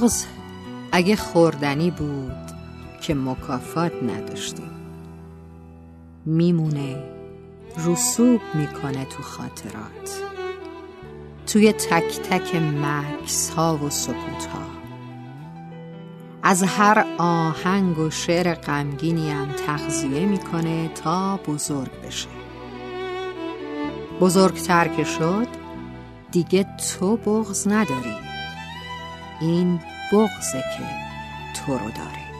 بغز اگه خوردنی بود که مکافات نداشتیم میمونه رسوب می‌کنه تو خاطرات. توی تک تک مکس ها و سکوت ها از هر آهنگ و شعر غمگینی هم تغذیه می‌کنه تا بزرگ بشه. بزرگتر که شد دیگه تو بغز نداری. این بغزه که تو رو داره.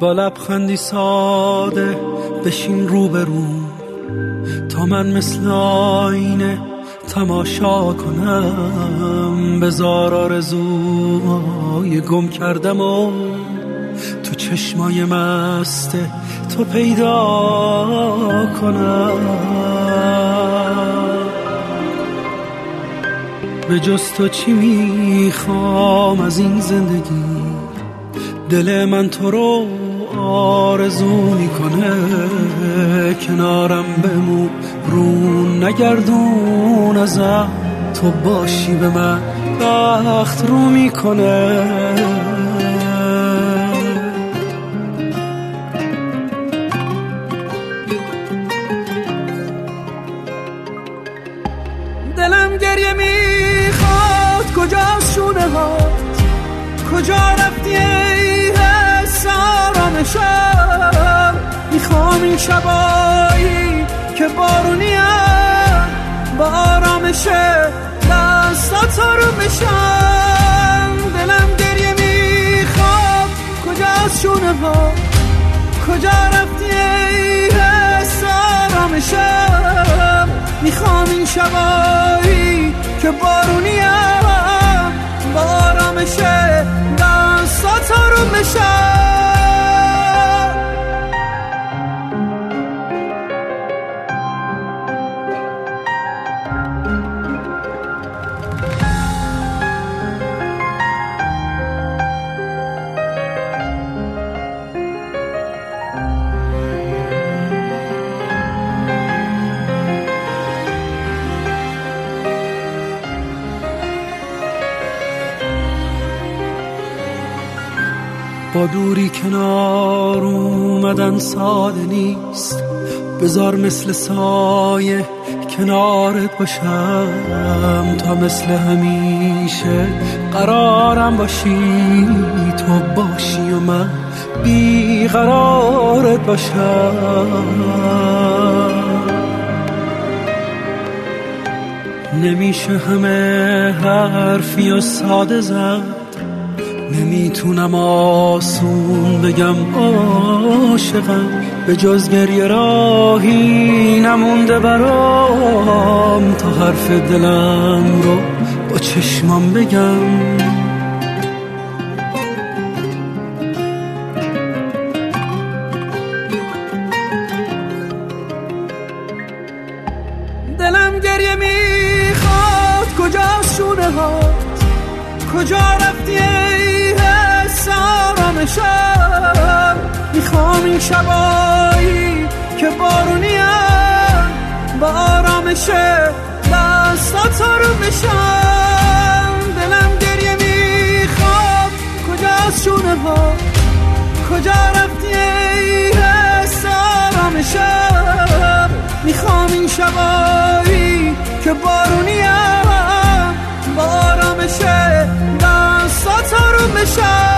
با لبخندی ساده بشین رو به رو تا من مثل آینه تماشا کنم. بزار آرزوهای گم کردم و تو چشمای مسته تو پیدا کنم. به جز تو چی می‌خوام از این زندگی؟ دل من تو رو آرزو می‌کنه کنارم بمو رو نگردون ازم. تو باشی به من بخت رو می‌کنه. دلم گریه می‌خواد. کجا شونه ها کجا رفتی؟ شب می‌خوام این شبایی که بارونیم با آرامش دستات رو بشم. دلم گریه می‌خواد کجا از شونه ها؟ کجا رفتی ای حس آرامشم؟ می‌خوام این شبایی که بارونیم با آرامش دستات رو بشم. با دوری کنار اومدن ساده نیست. بزار مثل سایه کنارت باشم تا مثل همیشه قرارم باشی. تو باشی و من بیقرارت باشم. نمیشه همه حرفی و ساده زد. نمی‌تونم آسون بگم عاشقم. به جز گریه راهی نمونده برام. تا حرف دلم رو با چشمام بگم. دلم گریه می‌خواد. کجا شونه ها کجا رفتی آرامشم می‌خوام این شبایی که بارونیم با آرامش دستات رو بشم. دلم گریه می‌خواد. کجاست شونه ها؟ کجا رفتی ای حس می‌خوام این شبایی که بارونیم با آرامش دستات رو بشم.